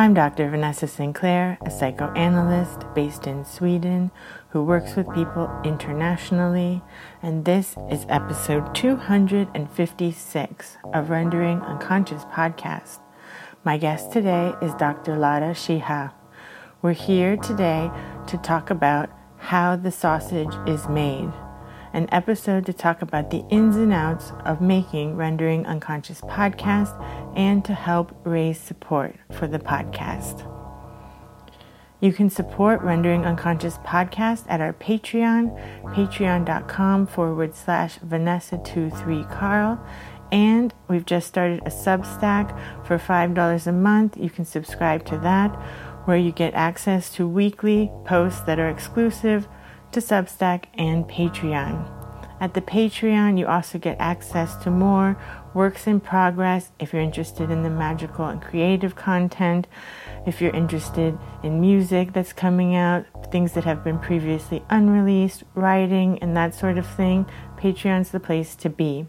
I'm Dr. Vanessa Sinclair, a psychoanalyst based in Sweden who works with people internationally, and this is episode 256 of Rendering Unconscious podcast. My guest today is Dr. Lara Sheehi. We're here today to talk about how the sausage is made an episode to talk about the ins and outs of making Rendering Unconscious podcast and to help raise support for the podcast. You can support Rendering Unconscious podcast at our Patreon, patreon.com forward slash Vanessa23Carl. And we've just started a Substack for $5 a month. You can subscribe to that, where you get access to weekly posts that are exclusive to Substack and Patreon. At the Patreon, you also get access to more works in progress if you're interested in the magical and creative content, if you're interested in music that's coming out, things that have been previously unreleased, writing, and that sort of thing. Patreon's the place to be.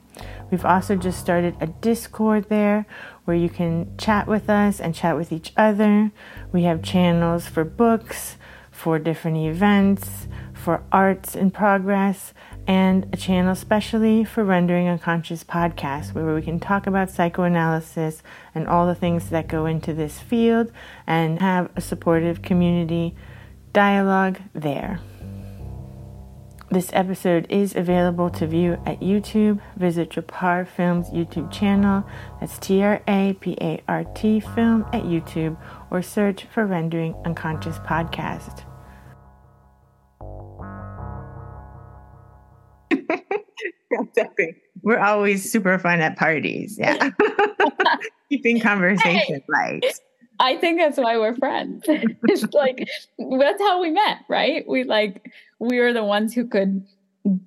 We've also just started a Discord there where you can chat with us and chat with each other. We have channels for books, for different events, for arts in progress, and a channel specially for Rendering Unconscious podcast, where we can talk about psychoanalysis and all the things that go into this field and have a supportive community dialogue there. This episode is available to view at YouTube. Visit Trapart Films YouTube channel. That's T R A P A R T Film at YouTube or search for Rendering Unconscious Podcast. Exactly. We're always super fun at parties. Yeah. Keeping conversation hey, light. I think that's why we're friends. it's like that's how we met, right? We like we were the ones who could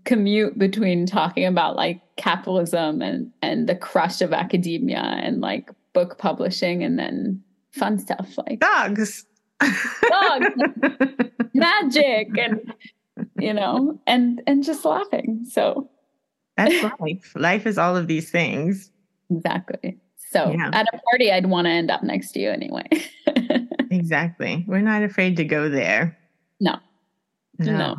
commute between talking about like capitalism and and the crush of academia and like book publishing and then fun stuff like dogs dogs magic and you know and and just laughing so that's life. life is all of these things. Exactly. So yeah. at a party, I'd want to end up next to you anyway. exactly. We're not afraid to go there. No. no. No.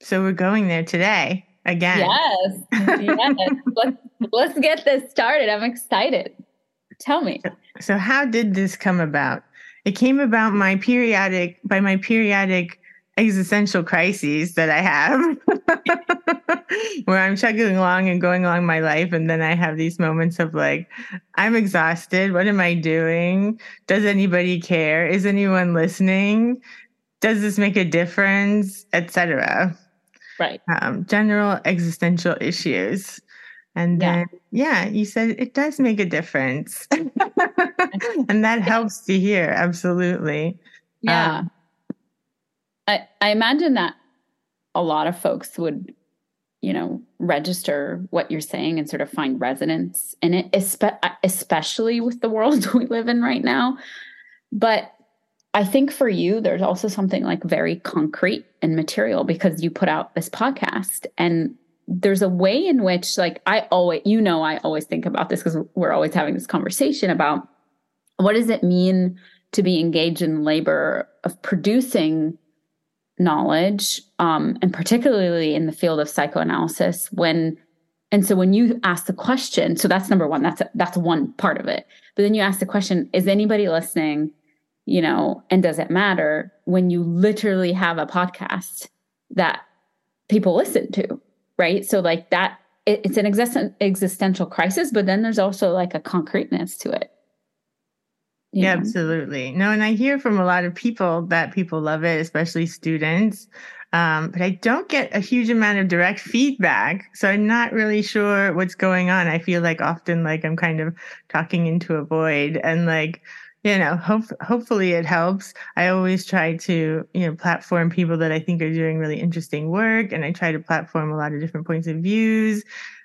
So we're going there today again. Yes. yes. let's, let's get this started. I'm excited. Tell me. So, how did this come about? It came about my periodic by my periodic existential crises that I have, where I'm chugging along and going along my life. And then I have these moments of like, I'm exhausted. What am I doing? Does anybody care? Is anyone listening? Does this make a difference? Etc. Right. Um, general existential issues. And then, yeah. yeah, you said it does make a difference. and that helps to hear. Absolutely. Yeah. Um, I, I imagine that a lot of folks would, you know, register what you're saying and sort of find resonance in it, especially with the world we live in right now. But I think for you, there's also something like very concrete and material because you put out this podcast and there's a way in which like I always you know I always think about this because we're always having this conversation about what does it mean to be engaged in labor of producing knowledge, um, and particularly in the field of psychoanalysis, when and so when you ask the question, so that's number one. That's a, that's one part of it. But then you ask the question: Is anybody listening? You know, and does it matter when you literally have a podcast that people listen to, right? So like that, it, it's an existen- existential crisis, but then there's also like a concreteness to it. Yeah, absolutely. No, and I hear from a lot of people that people love it, especially students. Um, but I don't get a huge amount of direct feedback. So I'm not really sure what's going on. I feel like often like I'm kind of talking into a void and like, you know, hope, hopefully it helps. I always try to, you know, platform people that I think are doing really interesting work. And I try to platform a lot of different points of views.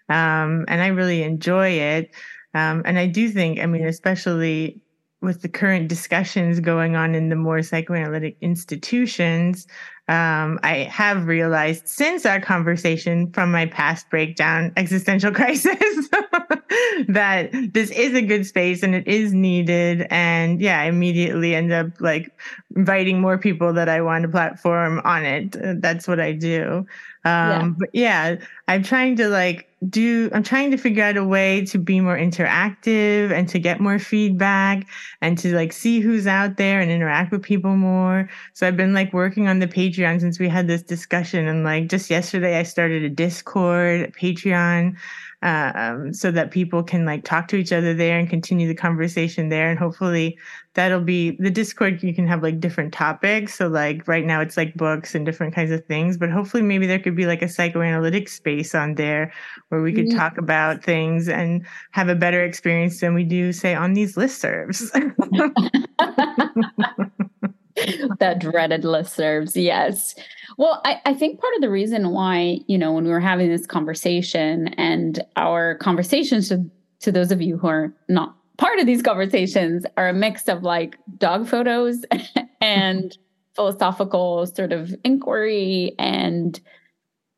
Um, and I really enjoy it. Um, and I do think, I mean, especially with the current discussions going on in the more psychoanalytic institutions, um, I have realized since our conversation from my past breakdown existential crisis that this is a good space and it is needed. And yeah, I immediately end up like inviting more people that I want to platform on it. That's what I do. Um, yeah. but yeah, I'm trying to like do, I'm trying to figure out a way to be more interactive and to get more feedback and to like see who's out there and interact with people more. So I've been like working on the Patreon since we had this discussion. And like just yesterday, I started a Discord, Patreon um, so that people can like talk to each other there and continue the conversation there. And hopefully that'll be the Discord. You can have like different topics. So like right now it's like books and different kinds of things, but hopefully maybe there could be like a psychoanalytic space on there where we could talk about things and have a better experience than we do say on these listservs. that dreaded listservs. Yes. Well, I, I think part of the reason why, you know, when we were having this conversation and our conversations to, to those of you who are not part of these conversations are a mix of like dog photos and philosophical sort of inquiry and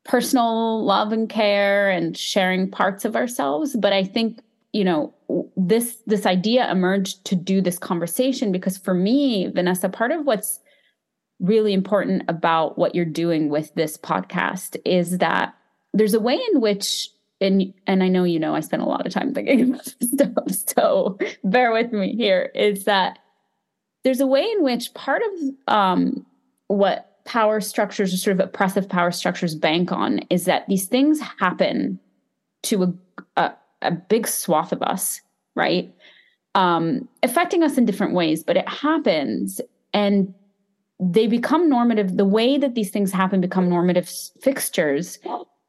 personal love and care and sharing parts of ourselves. But I think you know this this idea emerged to do this conversation because for me vanessa part of what's really important about what you're doing with this podcast is that there's a way in which and and I know you know I spent a lot of time thinking about this stuff so bear with me here is that there's a way in which part of um, what power structures or sort of oppressive power structures bank on is that these things happen to a, a, a big swath of us, right? Um, affecting us in different ways, but it happens and they become normative. The way that these things happen become normative fixtures.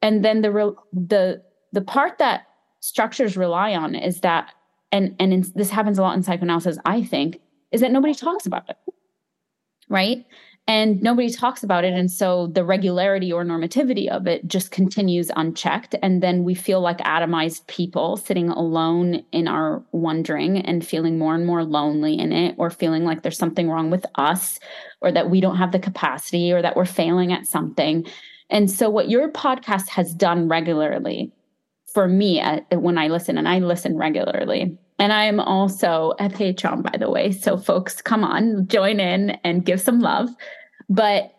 And then the re- the the part that structures rely on is that, and and in, this happens a lot in psychoanalysis, I think, is that nobody talks about it, right? And nobody talks about it. And so the regularity or normativity of it just continues unchecked. And then we feel like atomized people sitting alone in our wondering and feeling more and more lonely in it or feeling like there's something wrong with us or that we don't have the capacity or that we're failing at something. And so what your podcast has done regularly for me uh, when i listen and i listen regularly and I am also a Patreon, by the way. So, folks, come on, join in and give some love. But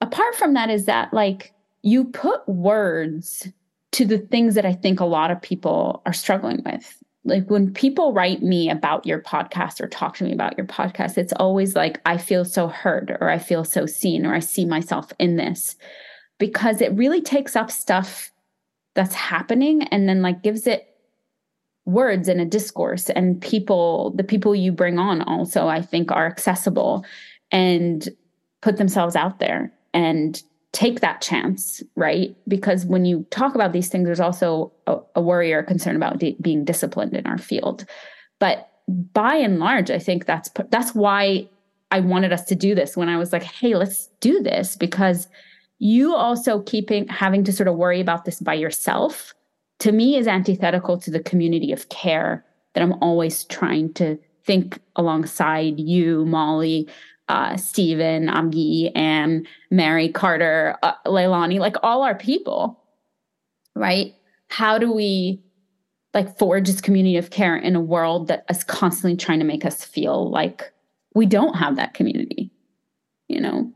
apart from that, is that like you put words to the things that I think a lot of people are struggling with. Like when people write me about your podcast or talk to me about your podcast, it's always like, I feel so heard or I feel so seen or I see myself in this because it really takes up stuff that's happening and then like gives it words in a discourse and people the people you bring on also i think are accessible and put themselves out there and take that chance right? Because when you talk about these things there's also a, a worry or concern about being disciplined in our field. But by and large i think that's that's why i wanted us to do this when i was like hey let's do this because you also keeping having to sort of worry about this by yourself to me is antithetical to the community of care that I'm always trying to think alongside you, Molly, uh, Stephen, Amgi, and Mary, Carter, uh, Leilani, like all our people, right? How do we like forge this community of care in a world that is constantly trying to make us feel like we don't have that community, you know?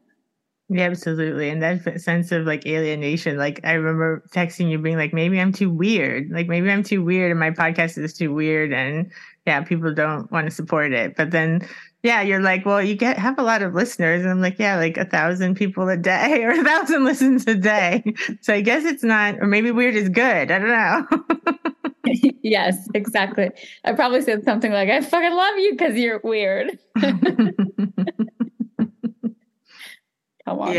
Yeah, absolutely. And that sense of like alienation, like I remember texting you being like, maybe I'm too weird. Like maybe I'm too weird and my podcast is too weird. And yeah, people don't want to support it. But then, yeah, you're like, well, you get have a lot of listeners. And I'm like, yeah, like a thousand people a day or a thousand listens a day. So I guess it's not, or maybe weird is good. I don't know. yes, exactly. I probably said something like, I fucking love you because you're weird how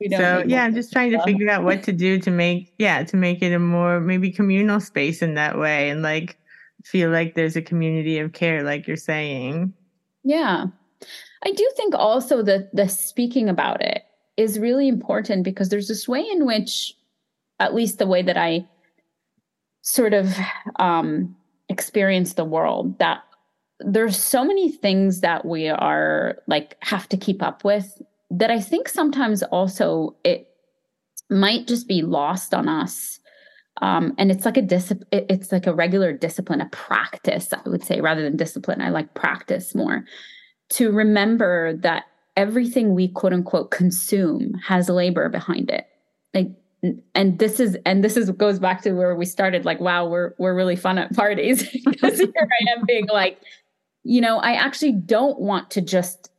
yeah. so yeah i'm just trying to figure out what to do to make yeah to make it a more maybe communal space in that way and like feel like there's a community of care like you're saying. Yeah. I do think also that the speaking about it is really important because there's this way in which at least the way that i sort of um experience the world that there's so many things that we are like have to keep up with that I think sometimes also it might just be lost on us Um, and it's like a discipline, it's like a regular discipline, a practice, I would say, rather than discipline. I like practice more to remember that everything we quote unquote consume has labor behind it. Like, and this is and this is goes back to where we started. Like, wow, we're we're really fun at parties because here I am being like, you know, I actually don't want to just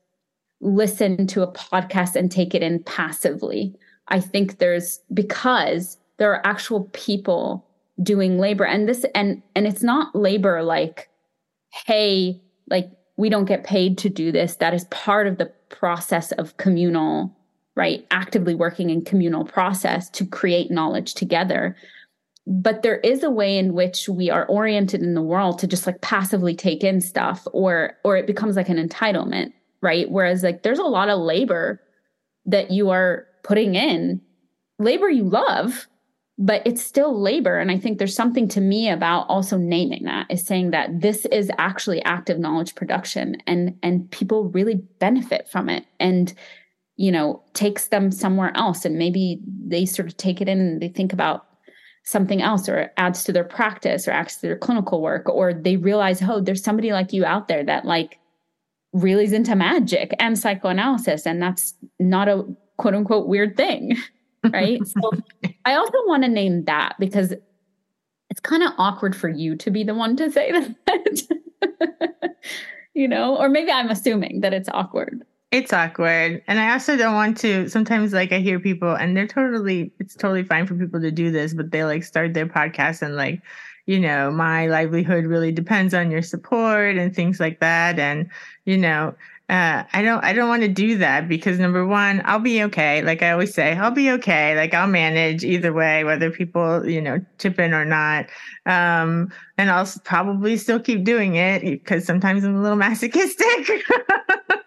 listen to a podcast and take it in passively. I think there's because there are actual people doing labor and this and and it's not labor like hey like we don't get paid to do this. That is part of the process of communal right? Actively working in communal process to create knowledge together. But there is a way in which we are oriented in the world to just like passively take in stuff or or it becomes like an entitlement right? Whereas like there's a lot of labor that you are putting in labor you love but it's still labor. And i think there's something to me about also naming that is saying that this is actually active knowledge production and and people really benefit from it and you know takes them somewhere else. And maybe they sort of take it in and they think about something else or adds to their practice or adds to their clinical work or they realize oh there's somebody like you out there that like really is into magic and psychoanalysis and that's not a quote unquote weird thing right? so I also want to name that because it's kind of awkward for you to be the one to say that. you know, or maybe I'm assuming that it's awkward. It's awkward. And I also don't want to sometimes like I hear people and they're totally it's totally fine for people to do this, but they like start their podcast and like you know, my livelihood really depends on your support and things like that. And, you know, uh, I don't I don't want to do that because number one, I'll be okay. Like I always say, I'll be okay. Like I'll manage either way, whether people, you know, chip in or not. Um, and I'll probably still keep doing it because sometimes I'm a little masochistic.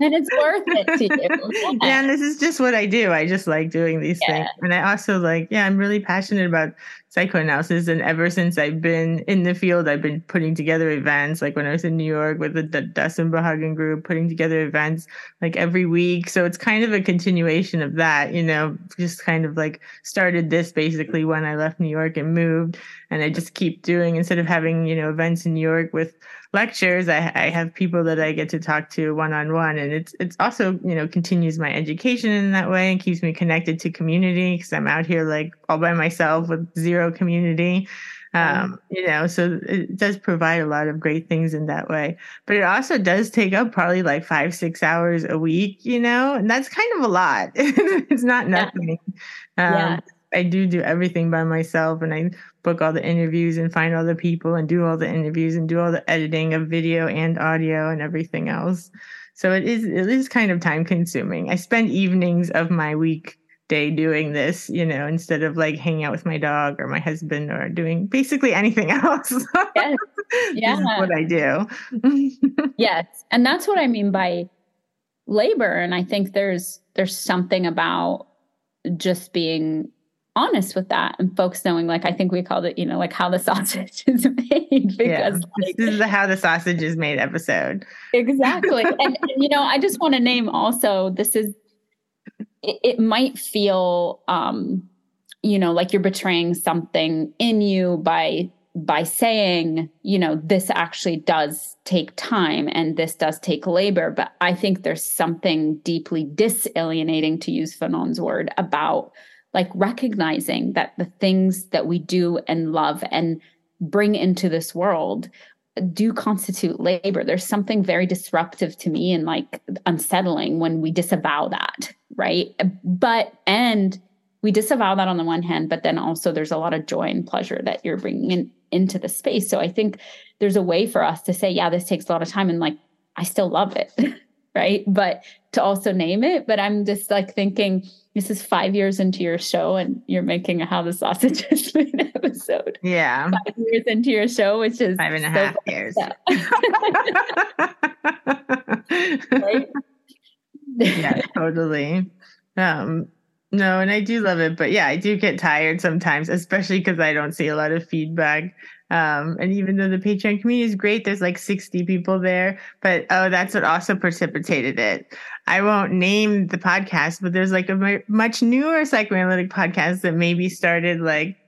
and it's worth it to you. Yeah. yeah. and this is just what I do. I just like doing these yeah. things. And I also like, yeah, I'm really passionate about psychoanalysis. And ever since I've been in the field, I've been putting together events. Like when I was in New York with the, the Das Unbehagen group, putting together events like every week. So it's kind of a continuation of that, you know, just kind of like started this basically when I left New York and moved. And I just keep doing instead of having, you know, events in New York with lectures, I, I have people that I get to talk to one on one. And it's it's also, you know, continues my education in that way and keeps me connected to community because I'm out here like all by myself with zero community. Um, you know, so it does provide a lot of great things in that way. But it also does take up probably like five, six hours a week, you know, and that's kind of a lot. it's not nothing. Yeah. Um, yeah. I do do everything by myself and I book all the interviews and find all the people and do all the interviews and do all the editing of video and audio and everything else. So it is it is kind of time consuming. I spend evenings of my weekday doing this, you know, instead of like hanging out with my dog or my husband or doing basically anything else. Yes. Yeah. what I do. yes. And that's what I mean by labor. And I think there's there's something about just being honest with that and folks knowing like I think we called it, you know, like how the sausage is made because yeah, like, this is the how the sausage is made episode. Exactly. and, you know, I just want to name also this is it, it might feel um, you know like you're betraying something in you by by saying you know this actually does take time and this does take labor but i think there's something deeply disalienating to use fanon's word about like recognizing that the things that we do and love and bring into this world do constitute labor there's something very disruptive to me and like unsettling when we disavow that right? But, and we disavow that on the one hand, but then also there's a lot of joy and pleasure that you're bringing in, into the space. So I think there's a way for us to say, yeah, this takes a lot of time and like, I still love it, right? But to also name it. But I'm just like thinking, this is five years into your show and you're making a How the Sausage is Made episode. Yeah. Five years into your show, which is five and a so half years. right? yeah, totally. Um, no, and I do love it, but yeah, I do get tired sometimes, especially because I don't see a lot of feedback. Um, and even though the Patreon community is great, there's like 60 people there, but oh, that's what also precipitated it. I won't name the podcast, but there's like a much newer psychoanalytic podcast that maybe started like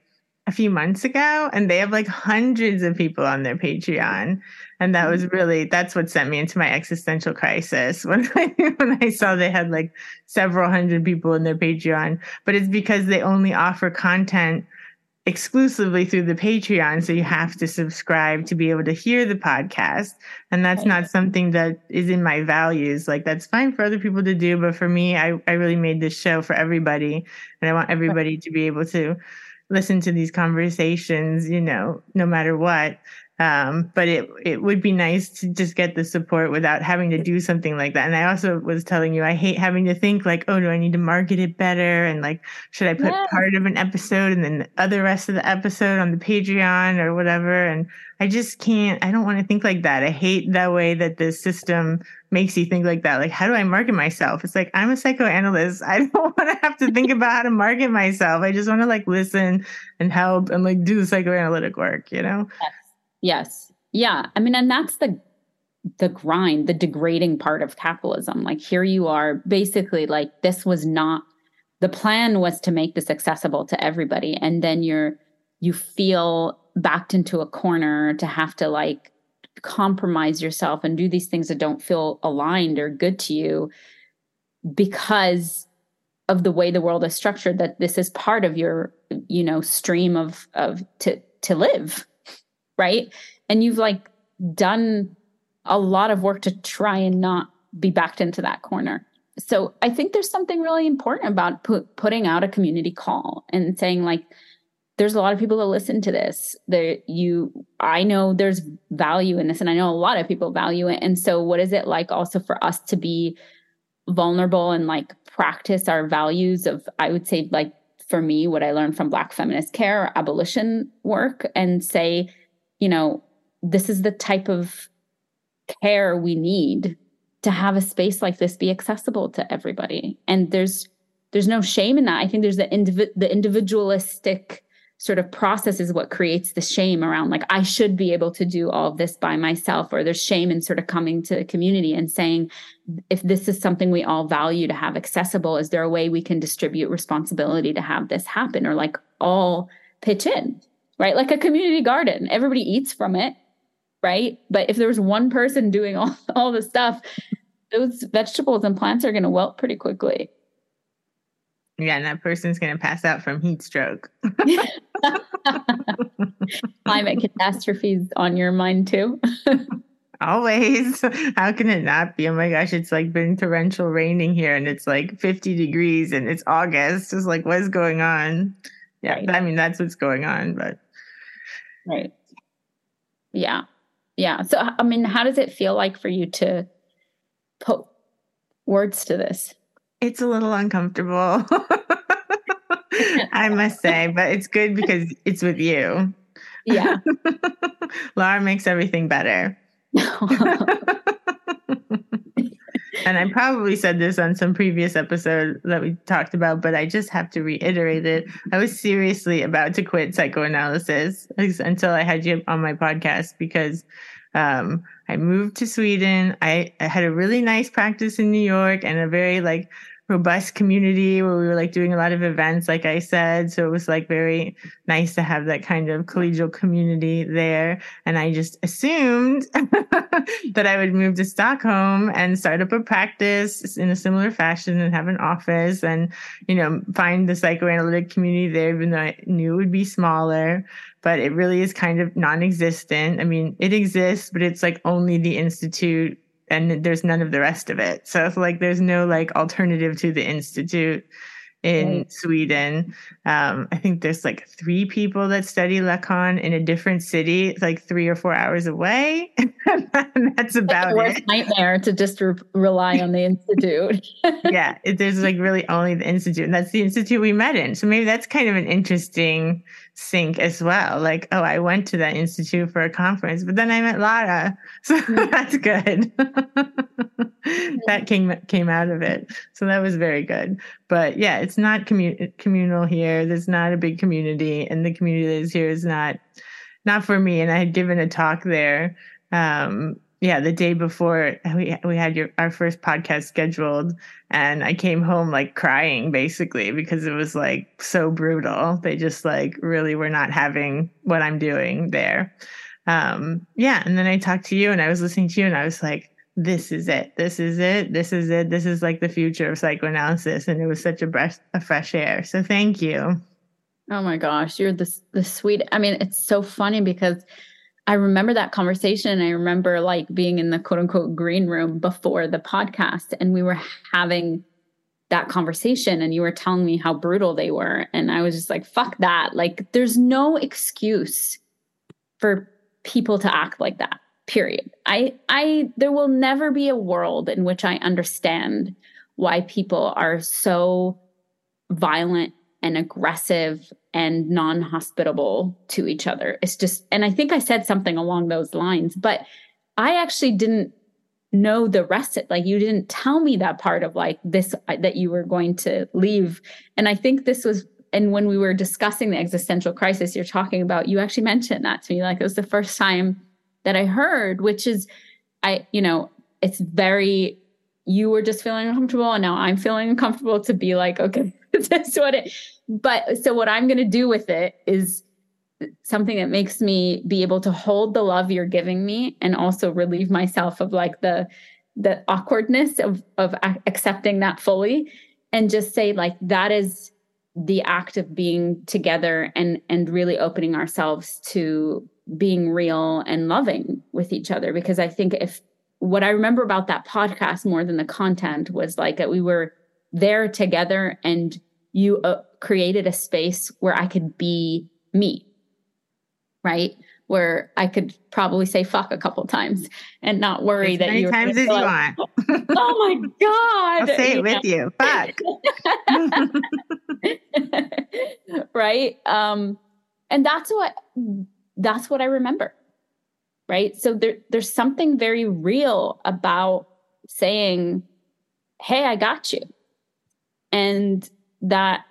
a few months ago and they have like hundreds of people on their Patreon. And that was mm-hmm. really that's what sent me into my existential crisis when I when I saw they had like several hundred people in their Patreon. But it's because they only offer content exclusively through the Patreon. So you have to subscribe to be able to hear the podcast. And that's not something that is in my values. Like that's fine for other people to do. But for me, I, I really made this show for everybody. And I want everybody to be able to listen to these conversations, you know, no matter what. Um, but it it would be nice to just get the support without having to do something like that. And I also was telling you I hate having to think like, oh, do I need to market it better? And like, should I put yeah. part of an episode and then the other rest of the episode on the Patreon or whatever? And I just can't. I don't want to think like that. I hate that way that the system makes you think like that. Like, how do I market myself? It's like I'm a psychoanalyst. I don't want to have to think about how to market myself. I just want to like listen and help and like do the psychoanalytic work. You know. Yes Yes. Yeah. I mean, and that's the the grind, the degrading part of capitalism. Like here you are basically like this was not the plan was to make this accessible to everybody and then you're you feel backed into a corner to have to like compromise yourself and do these things that don't feel aligned or good to you because of the way the world is structured that this is part of your you know stream of of to to live right? And you've like done a lot of work to try and not be backed into that corner. So I think there's something really important about put, putting out a community call and saying like, there's a lot of people that listen to this. That you, I know there's value in this, and I know a lot of people value it. And so, what is it like also for us to be vulnerable and like practice our values of, I would say, like for me, what I learned from Black feminist care, abolition work, and say, you know, this is the type of care we need to have a space like this be accessible to everybody. And there's there's no shame in that. I think there's the indiv- the individualistic sort of process is what creates the shame around like I should be able to do all of this by myself or there's shame in sort of coming to the community and saying if this is something we all value to have accessible is there a way we can distribute responsibility to have this happen or like all pitch in right? Like a community garden, everybody eats from it, right? But if there was one person doing all, all the stuff, those vegetables and plants are going to wilt pretty quickly. Yeah, and that person's going to pass out from heat stroke. Climate catastrophes on your mind too. Always. How can it not be? Oh my gosh, it's like been torrential raining here and it's like 50 degrees and it's August. It's like, what is going on? Yeah, right. I mean, that's what's going on, but Right. Yeah. Yeah. So, I mean, how does it feel like for you to put words to this? It's a little uncomfortable, I must say, but it's good because it's with you. Yeah. Lara makes everything better. and I probably said this on some previous episode that we talked about, but I just have to reiterate it. I was seriously about to quit psychoanalysis until I had you on my podcast because um, I moved to Sweden. I, I had a really nice practice in New York and a very like robust community where we were like doing a lot of events, like I said. So it was like very nice to have that kind of collegial community there. And I just assumed that I would move to Stockholm and start up a practice in a similar fashion and have an office and, you know, find the psychoanalytic community there, even though I knew it would be smaller. But it really is kind of non existent. I mean, it exists, but it's like only the Institute and there's none of the rest of it. So it's like there's no like alternative to the institute in right. Sweden. Um, I think there's like three people that study Lacan in a different city, it's like three or four hours away. and that's about it's it. Nightmare to just re- rely on the institute. yeah, it, there's like really only the institute, and that's the institute we met in. So maybe that's kind of an interesting sync as well. Like, oh, I went to that institute for a conference, but then I met Lara, so mm-hmm. that's good. that came came out of it, so that was very good. But yeah, it's not commun- communal here. There's not a big community, and the community that is here is not not for me. And I had given a talk there um, yeah, the day before we we had your our first podcast scheduled, and I came home like crying basically because it was like so brutal. They just like really were not having what I'm doing there. Um, yeah, and then I talked to you, and I was listening to you, and I was like, "This is it. This is it. This is it. This is like the future of psychoanalysis." And it was such a breath of fresh air. So thank you. Oh my gosh, you're the the sweet. I mean, it's so funny because I remember that conversation. I remember like being in the quote unquote green room before the podcast, and we were having that conversation, and you were telling me how brutal they were. And I was just like, fuck that. Like, there's no excuse for people to act like that, period. I, I, there will never be a world in which I understand why people are so violent and aggressive and non hospitable to each other. It's just, and I think I said something along those lines, but I actually didn't know the rest of like you didn't tell me that part of like this uh, that you were going to leave and i think this was and when we were discussing the existential crisis you're talking about you actually mentioned that to me like it was the first time that i heard which is i you know it's very you were just feeling uncomfortable and now i'm feeling uncomfortable to be like okay that's what it but so what i'm going to do with it is something that makes me be able to hold the love you're giving me and also relieve myself of like the the awkwardness of of accepting that fully and just say like that is the act of being together and and really opening ourselves to being real and loving with each other. Because i think if what i remember about that podcast more than the content was like that we were there together and you uh, created a space where I could be me, right? Where I could probably say fuck a couple times and not worry as that many you times as like, you want. oh my god! I'll say it you with you. Fuck. right? Um, and that's what that's what I remember. Right. So there, there's something very real about saying, Hey, I got you. And that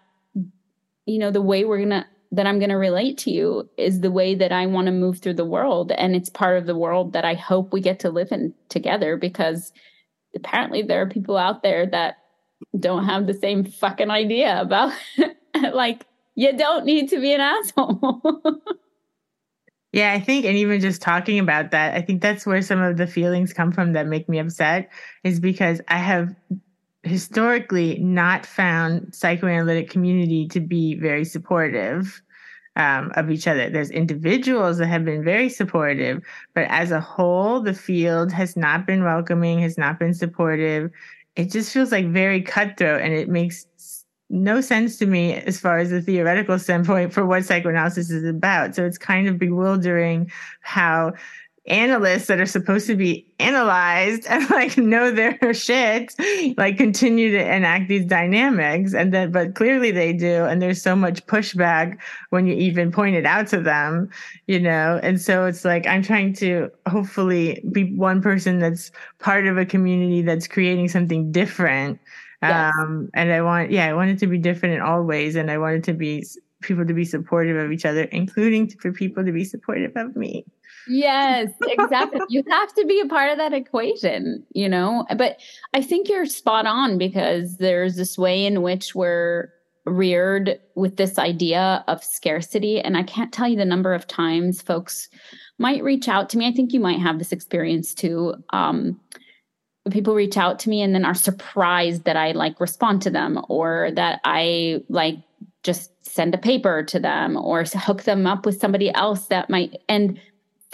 you know the way we're gonna that i'm gonna relate to you is the way that i want to move through the world and it's part of the world that i hope we get to live in together because apparently there are people out there that don't have the same fucking idea about like you don't need to be an asshole Yeah, I think, and even just talking about that, I think that's where some of the feelings come from that make me upset is because I have historically not found psychoanalytic community to be very supportive um, of each other. There's individuals that have been very supportive, but as a whole, the field has not been welcoming, has not been supportive. It just feels like very cutthroat, and it makes no sense to me as far as the theoretical standpoint for what psychoanalysis is about. So it's kind of bewildering how analysts that are supposed to be analyzed and like know their shit like continue to enact these dynamics and then but clearly they do and there's so much pushback when you even point it out to them you know and so it's like i'm trying to hopefully be one person that's part of a community that's creating something different yes. um and i want yeah i want it to be different in all ways and i want it to be people to be supportive of each other including for people to be supportive of me Yes, exactly. you have to be a part of that equation, you know? But I think you're spot on because there's this way in which we're reared with this idea of scarcity. And I can't tell you the number of times folks might reach out to me. I think you might have this experience too. Um, people reach out to me and then are surprised that I like respond to them or that I like just send a paper to them or hook them up with somebody else that might and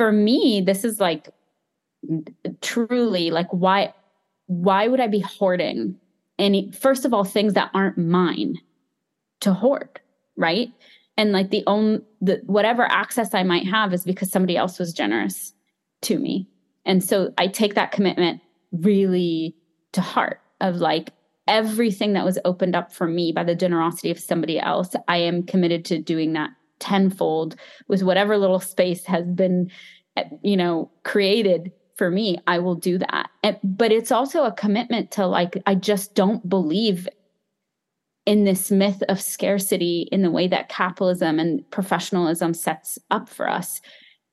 for me, this is like truly like why why would I be hoarding any first of all things that aren't mine to hoard, right? And like the own the whatever access I might have is because somebody else was generous to me. And so I take that commitment really to heart of like everything that was opened up for me by the generosity of somebody else, I am committed to doing that tenfold with whatever little space has been eh, you know created for me i will do that. And, but it's also a commitment to like i just don't believe in this myth of scarcity in the way that capitalism and professionalism sets up for us.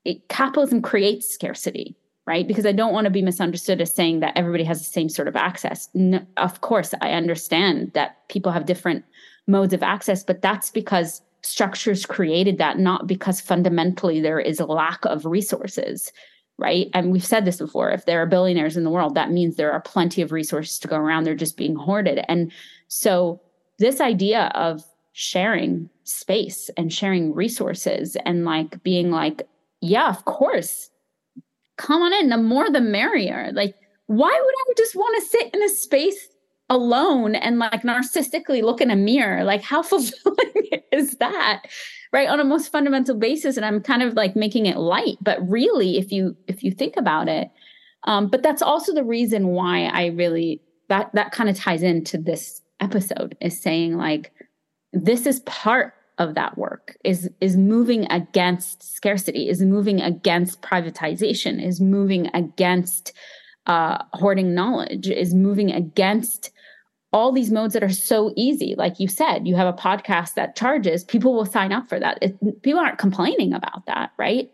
It, capitalism creates scarcity right? Because I don't want to be misunderstood as saying that everybody has the same sort of access. No, of course, I understand that people have different modes of access, but that's because structures created that, not because fundamentally there is a lack of resources, right? And we've said this before if there are billionaires in the world, that means there are plenty of resources to go around. They're just being hoarded. And so, this idea of sharing space and sharing resources and like being like, yeah, of course, come on in. The more the merrier. Like, why would I just want to sit in a space alone and like narcissistically look in a mirror? Like, how fulfilling is that? Right. On a most fundamental basis. And I'm kind of like making it light. But really, if you if you think about it, um, but that's also the reason why I really that that kind of ties into this episode is saying like this is part of that work is is moving against scarcity is moving against privatization is moving against uh, hoarding knowledge is moving against all these modes that are so easy. Like you said you have a podcast that charges people will sign up for that. It, people aren't complaining about that right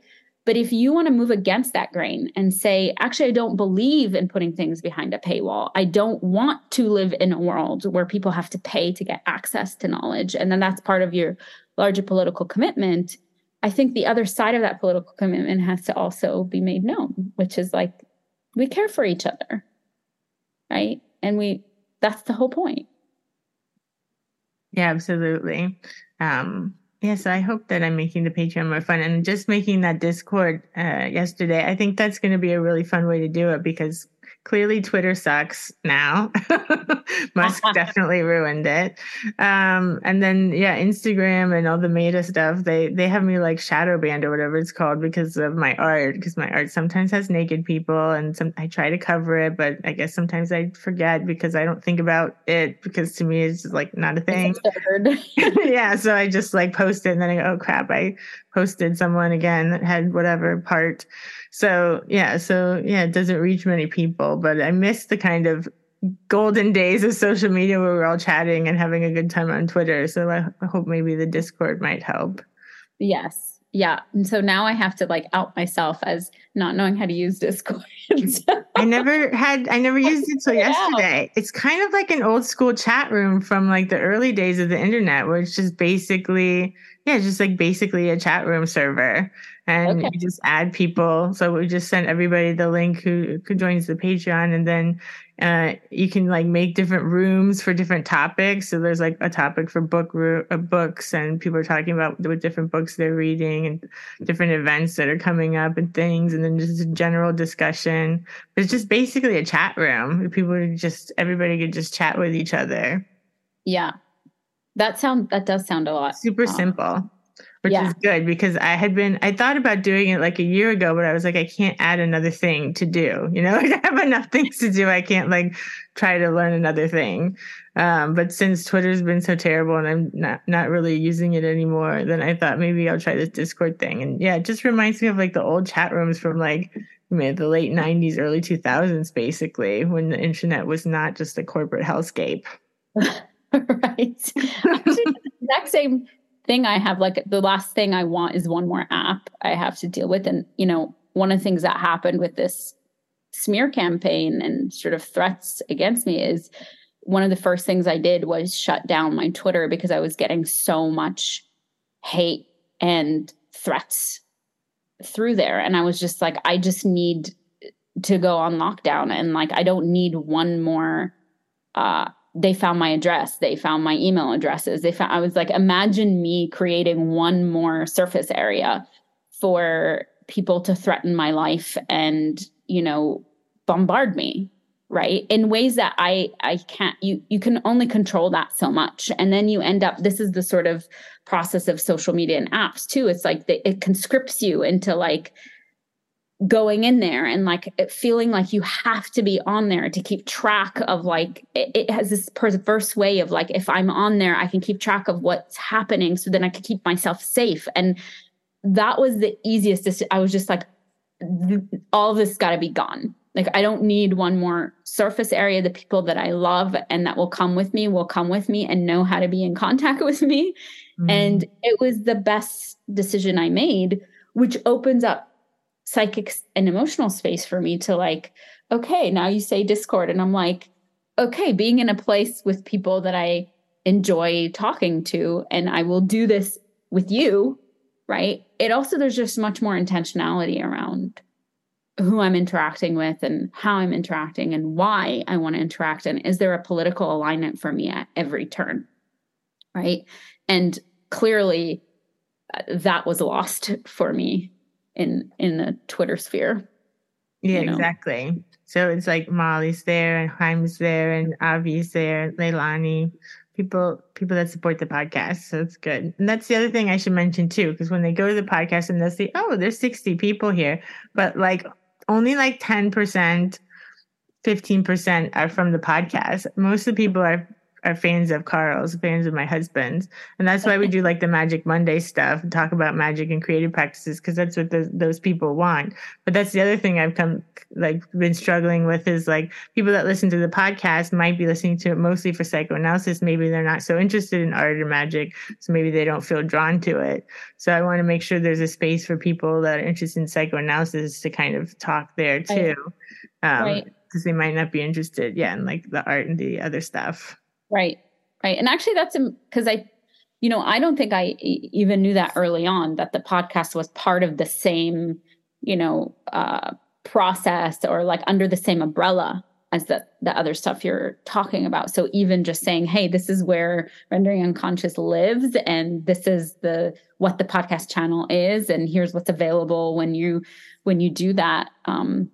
but if you want to move against that grain and say, actually, I don't believe in putting things behind a paywall, I don't want to live in a world where people have to pay to get access to knowledge, and then that's part of your larger political commitment. I think the other side of that political commitment has to also be made known, which is like we care for each other, right? And we, that's the whole point. Yeah, absolutely. Um, Yes, I hope that I'm making the Patreon more fun and just making that Discord uh, yesterday. I think that's going to be a really fun way to do it because clearly Twitter sucks now. Musk definitely ruined it. Um, and then yeah, Instagram and all the meta stuff, they they have me like shadow banned or whatever it's called because of my art. Because my art sometimes has naked people and some I try to cover it, but I guess sometimes I forget because I don't think about it because to me it's just like not a thing. yeah. So I just like post it and then I go, oh crap, I posted someone again that had whatever part. So yeah, so yeah, it doesn't reach many people, but I miss the kind of golden days of social media where we're all chatting and having a good time on Twitter. So I, hope maybe the Discord might help. Yes. Yeah. And so now I have to like out myself as not knowing how to use Discord. I never had, I never used it till yesterday. It's kind of like an old school chat room from like the early days of the internet where it's just basically yeah, just like basically a chat room server. And okay. you just add people. So we just send everybody the link who, who joins the Patreon. And then uh, you can like make different rooms for different topics. So there's like a topic for book ro- uh, books, and people are talking about what different books they're reading and different events that are coming up and things. And then just a general discussion. But It's just basically a chat room. People just, everybody could just chat with each other. Yeah. That sound that does sound a lot super simple, which yeah. is good because I had been I thought about doing it like a year ago, but I was like, I can't add another thing to do. You know, I have enough things to do. I can't like try to learn another thing. Um, but since Twitter's been so terrible and I'm not not really using it anymore, then I thought maybe I'll try this Discord thing. And yeah, it just reminds me of like the old chat rooms from like I mean, the late 90s, early 2000s, basically, when the internet was not just a corporate hellscape. right. Actually, the exact same thing I have. Like the last thing I want is one more app I have to deal with. And, you know, one of the things that happened with this smear campaign and sort of threats against me is one of the first things I did was shut down my Twitter because I was getting so much hate and threats through there. And I was just like, I just need to go on lockdown. And like, I don't need one more uh, they found my address they found my email addresses they found i was like imagine me creating one more surface area for people to threaten my life and you know bombard me right? In ways that i i can't you you can only control that so much. And then you end up this is the sort of process of social media and apps too. It's like the, it conscripts you into like going in there and like feeling like you have to be on there to keep track of like it, it, has this perverse way of like if i'm on there i can keep track of what's happening so then i can keep myself safe. And that was the easiest i was just like all this got to be gone. Like i don't need one more surface area. The people that i love and that will come with me will come with me and know how to be in contact with me. Mm. and it was the best decision i made which opens up psychic and emotional space for me to like, okay, now you say Discord. And I'm like, okay, being in a place with people that I enjoy talking to, and I will do this with you, right? It also, there's just much more intentionality around who I'm interacting with and how I'm interacting and why I want to interact. And is there a political alignment for me at every turn? Right. And clearly uh, that was lost for me in in the Twitter sphere. Yeah, you know? exactly. So it's like Molly's there and Chaim's there and Avi's there, Leilani, people people that support the podcast. So it's good. And that's the other thing I should mention too, because when they go to the podcast and they'll see, oh, there's 60 people here, but like only like 10%, 15% are from the podcast. Most of the people are are fans of Carl's, fans of my husband's, and that's why we do like the Magic Monday stuff and talk about magic and creative practices because that's what the, those people want. But that's the other thing I've come like been struggling with is like people that listen to the podcast might be listening to it mostly for psychoanalysis. Maybe they're not so interested in art or magic, so maybe they don't feel drawn to it. So I want to make sure there's a space for people that are interested in psychoanalysis to kind of talk there too. Um, right because they might not be interested, yeah, in like the art and the other stuff. Right. Right. And actually, that's because I, you know, I don't think I even knew that early on that the podcast was part of the same, you know, uh, process or like under the same umbrella as the the other stuff you're talking about. So even just saying, "Hey, this is where rendering unconscious lives, and this is the what the podcast channel is, and here's what's available when you when you do that." Um,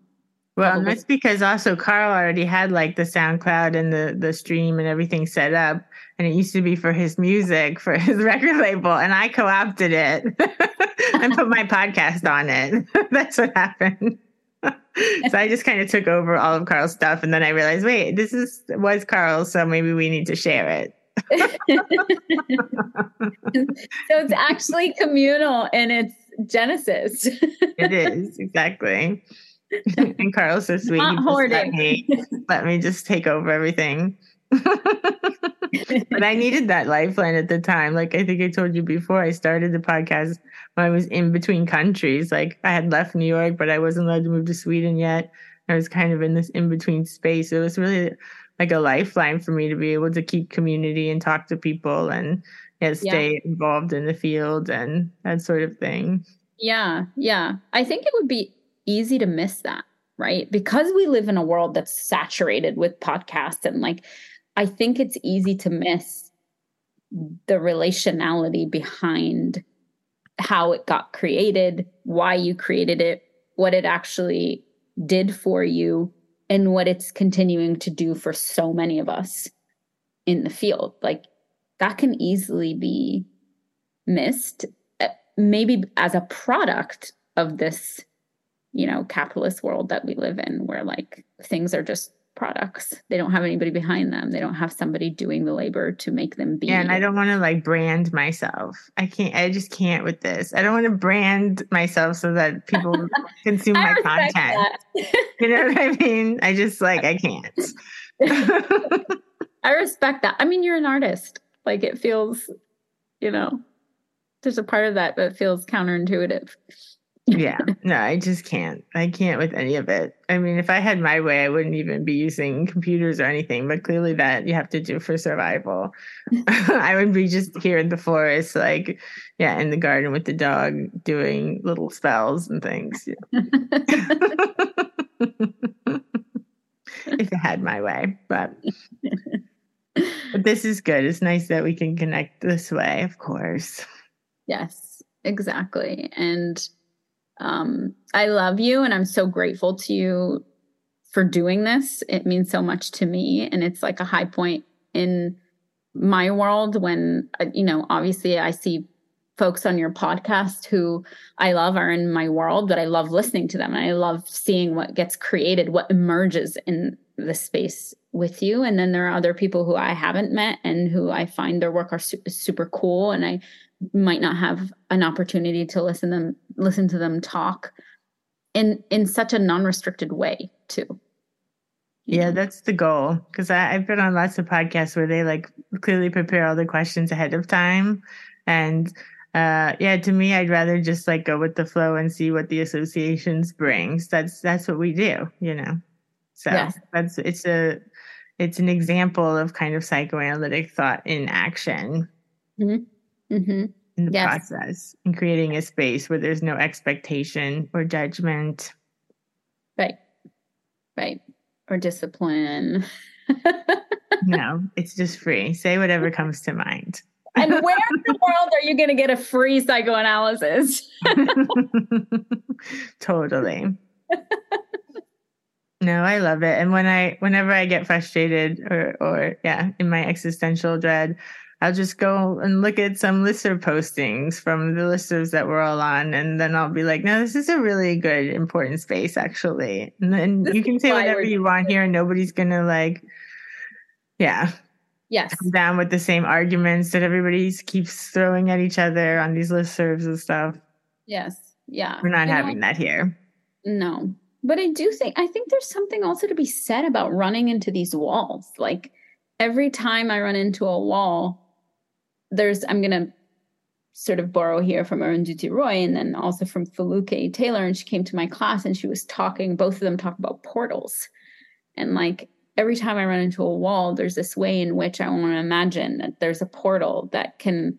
well, Probably. that's because also Carl already had like the SoundCloud and the the stream and everything set up, and it used to be for his music for his record label, and I co-opted it and put my podcast on it. that's what happened. so I just kind of took over all of Carl's stuff, and then I realized, wait, this is was Carl's, so maybe we need to share it. so it's actually communal in its genesis. it is exactly. and Carlos so sweet. Let me, let me just take over everything. but I needed that lifeline at the time. Like I think I told you before, I started the podcast when I was in between countries. Like I had left New York, but I wasn't allowed to move to Sweden yet. I was kind of in this in between space. It was really like a lifeline for me to be able to keep community and talk to people and yeah, stay yeah. involved in the field and that sort of thing. Yeah, yeah. I think it would be easy to miss that, right? Because we live in a world that's saturated with podcasts and like I think it's easy to miss the relationality behind how it got created, why you created it, what it actually did for you, and what it's continuing to do for so many of us in the field. Like that can easily be missed, eh, maybe as a product of this you know capitalist world that we live in where like things are just products. They don't have anybody behind them. They don't have somebody doing the labor to make them be. Yeah and i don't want to like brand myself. I can't i just can't with this. I don't want to brand myself so that people consume my content. you know what i mean? I just like i can't. I respect that. I mean you're an artist. Like it feels you know there's a part of that that feels counterintuitive yeah, no, I just can't. I can't with any of it. I mean, if I had my way, I wouldn't even be using computers or anything, but clearly that you have to do for survival. I would be just here in the forest, like, yeah, in the garden with the dog doing little spells and things. if it had my way, but. But this is good. It's nice that we can connect this way, of course. Yes, exactly. And um, I love you and I'm so grateful to you for doing this. It means so much to me. And it's like a high point in my world when, uh, you know, obviously I see folks on your podcast who I love are in my world, but I love listening to them. And I love seeing what gets created, what emerges in the space with you. And then there are other people who I haven't met and who I find their work are su- super cool. And I might not have an opportunity to listen them listen to them talk in in such a non-restricted way too yeah that's the goal because i've been on lots of podcasts where they like clearly prepare all the questions ahead of time and uh yeah to me i'd rather just like go with the flow and see what the associations brings that's that's what we do you know so yes. that's it's a it's an example of kind of psychoanalytic thought in action mm-hmm. Mm-hmm. In the yes. process and creating a space where there's no expectation or judgment. Right. Right. Or discipline. No it's just free. Say whatever comes to mind. And where in the world are you going to get a free psychoanalysis? Totally. No, I love it. And when I whenever I get frustrated or or yeah, in my existential dread, I'll just go and look at some listserv postings from the listservs that we're all on, and then I'll be like, "No, this is a really good, important space, actually." And then you can say whatever you want here, and nobody's gonna like, yeah, yes, come down with the same arguments that everybody keeps throwing at each other on these listservs and stuff. Yes, yeah, we're not having that here. No, but I do think I think there's something also to be said about running into these walls. Like every time I run into a wall, there's I'm gonna sort of borrow here from Arundhati Roy and then also from Feluke Taylor. And she came to my class and she was talking, both of them talk about portals. And like every time I run into a wall, there's this way in which I want to imagine that there's a portal that can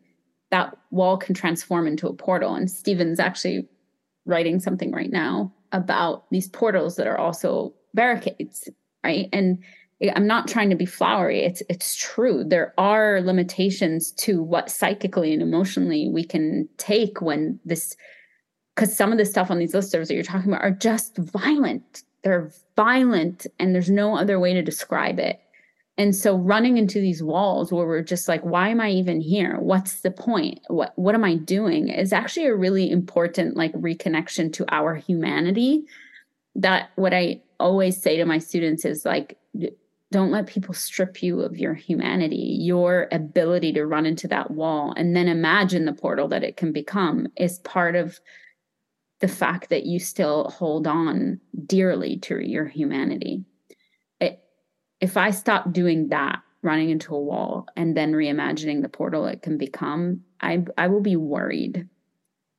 that wall can transform into a portal. And Stephen's actually writing something right now about these portals that are also barricades, right? And I'm not trying to be flowery. It's it's true. There are limitations to what psychically and emotionally we can take when this because some of the stuff on these listservs that you're talking about are just violent. They're violent and there's no other way to describe it. And so running into these walls where we're just like, why am I even here? What's the point? What what am I doing? Is actually a really important like reconnection to our humanity. That what I always say to my students is like don't let people strip you of your humanity. Your ability to run into that wall and then imagine the portal that it can become is part of the fact that you still hold on dearly to your humanity if I stop doing that, running into a wall and then reimagining the portal it can become, I I will be worried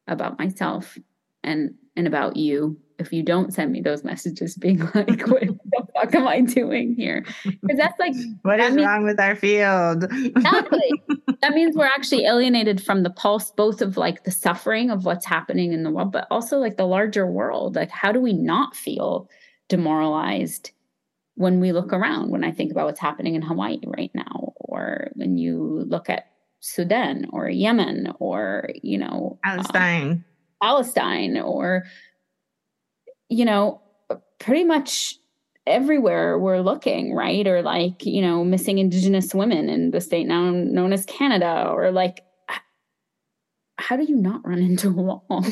about myself and and about you if you don't send me those messages being like fuck am i doing here? Because that's like what is means, wrong with our field? Exactly. That means we're actually alienated from the pulse both of like the suffering of what's happening in the world but also like the larger world. Like how do we not feel demoralized when we look around, when I think about what's happening in Hawaii right now, or when you look at Sudan or Yemen or, you know, Palestine, um, Palestine, or, you know, pretty much everywhere we're looking, right? Or like, you know, missing Indigenous women in the state now known as Canada, or like, how do you not run into a wall?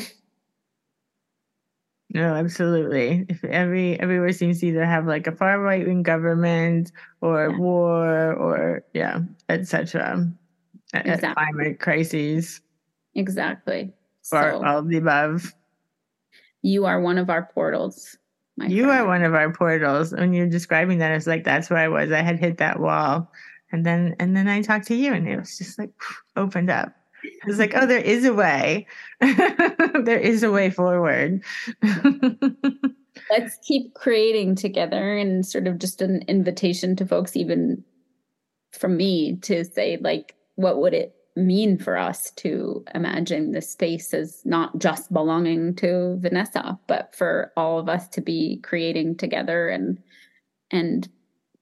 No, absolutely. If every everywhere seems to either have like a far right wing government or yeah. war or yeah, etc. Exactly. Climate crises. Exactly. Or so, all of the above. You are one of our portals. You friend. are one of our portals. When you're describing that, it's like that's where I was. I had hit that wall, and then and then I talked to you, and it was just like opened up. It's like, oh, there is a way. there is a way forward. Let's keep creating together and sort of just an invitation to folks, even from me, to say, like, what would it mean for us to imagine the space as not just belonging to Vanessa, but for all of us to be creating together and and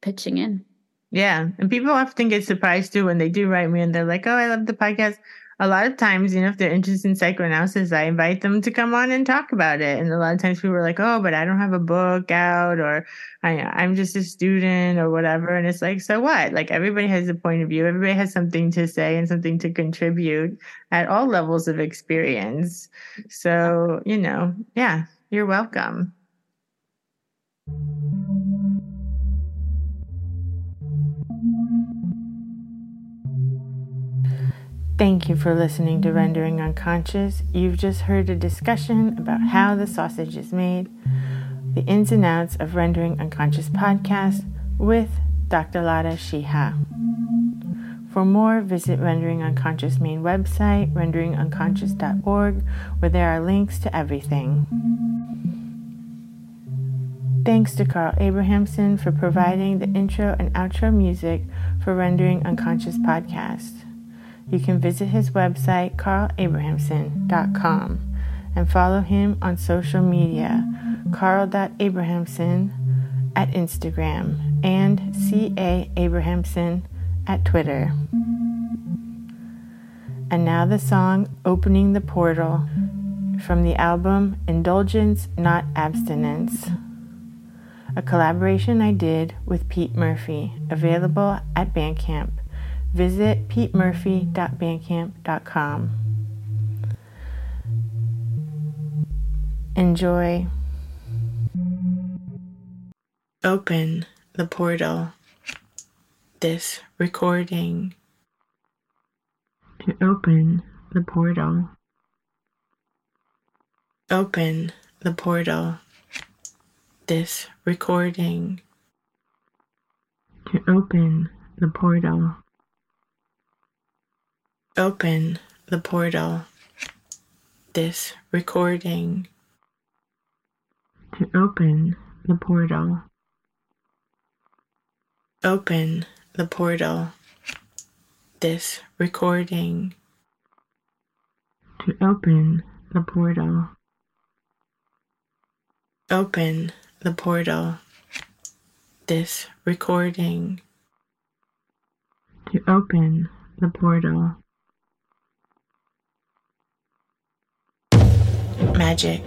pitching in. Yeah. And people often get surprised too when they do write me and they're like, Oh, I love the podcast a lot of times, you know, if they're interested in psychoanalysis, I invite them to come on and talk about it. And a lot of times people are like, oh, but I don't have a book out or I, I'm just a student or whatever. And it's like, so what? Like everybody has a point of view. Everybody has something to say and something to contribute at all levels of experience. So, you know, yeah, you're welcome. Thank you for listening to Rendering Unconscious. You've just heard a discussion about how the sausage is made, the ins and outs of Rendering Unconscious podcast with Dr. Lara Sheehi. For more, visit Rendering Unconscious main website, renderingunconscious.org, where there are links to everything. Thanks to Carl Abrahamsson for providing the intro and outro music for Rendering Unconscious podcast. You can visit his website, carlabrahamsson.com, and follow him on social media, carl.abrahamsson at Instagram and C.A. Abrahamsson at Twitter. And now the song Opening the Portal from the album Indulgence, Not Abstinence a collaboration I did with Pete Murphy, available at Bandcamp. Visit petemurphy.bandcamp.com. Enjoy. Open the portal. This recording. To open the portal. Open the portal this recording to open the portal. Open the portal. This recording to open the portal. Open the portal. This recording to open the portal. Open the portal, this recording, to open the portal. Magic,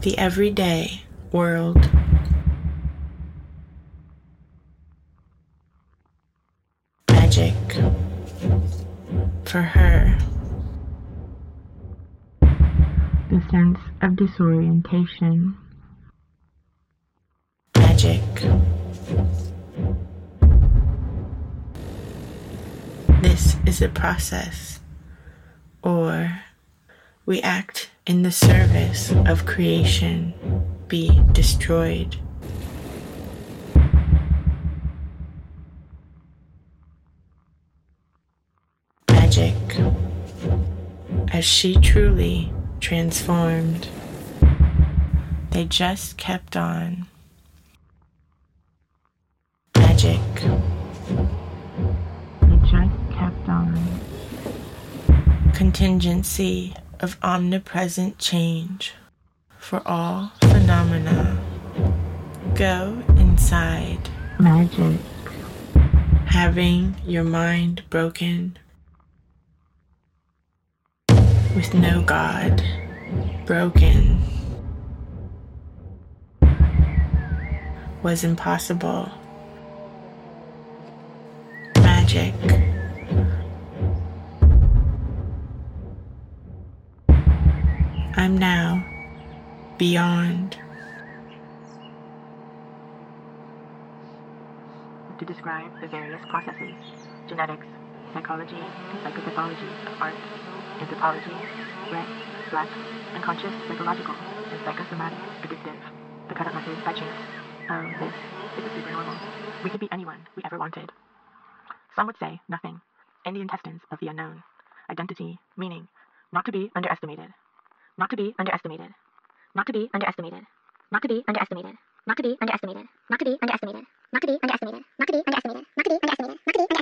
the everyday world. Magic for her the sense of disorientation. Magic. This is a process, or we act in the service of creation, be destroyed. Magic, as she truly transformed. They just kept on. Magic. They just kept on. Contingency of omnipresent change for all phenomena. Go inside. Magic. Having your mind broken with no God, broken, was impossible. Magic. Now beyond. To describe the various processes, genetics, psychology, psychopathology art anthropology, red, black, unconscious, psychological, and psychosomatic, addictive, the cut-up method by chance. Oh, this is a super normal. We could be anyone we ever wanted. Some would say nothing. In the intestines of the unknown. Identity, meaning, not to be underestimated. Not to be underestimated. Not to be underestimated. Not to be underestimated. Not to be underestimated. Not to be underestimated. Not to be underestimated. Not to be underestimated. Not to be underestimated.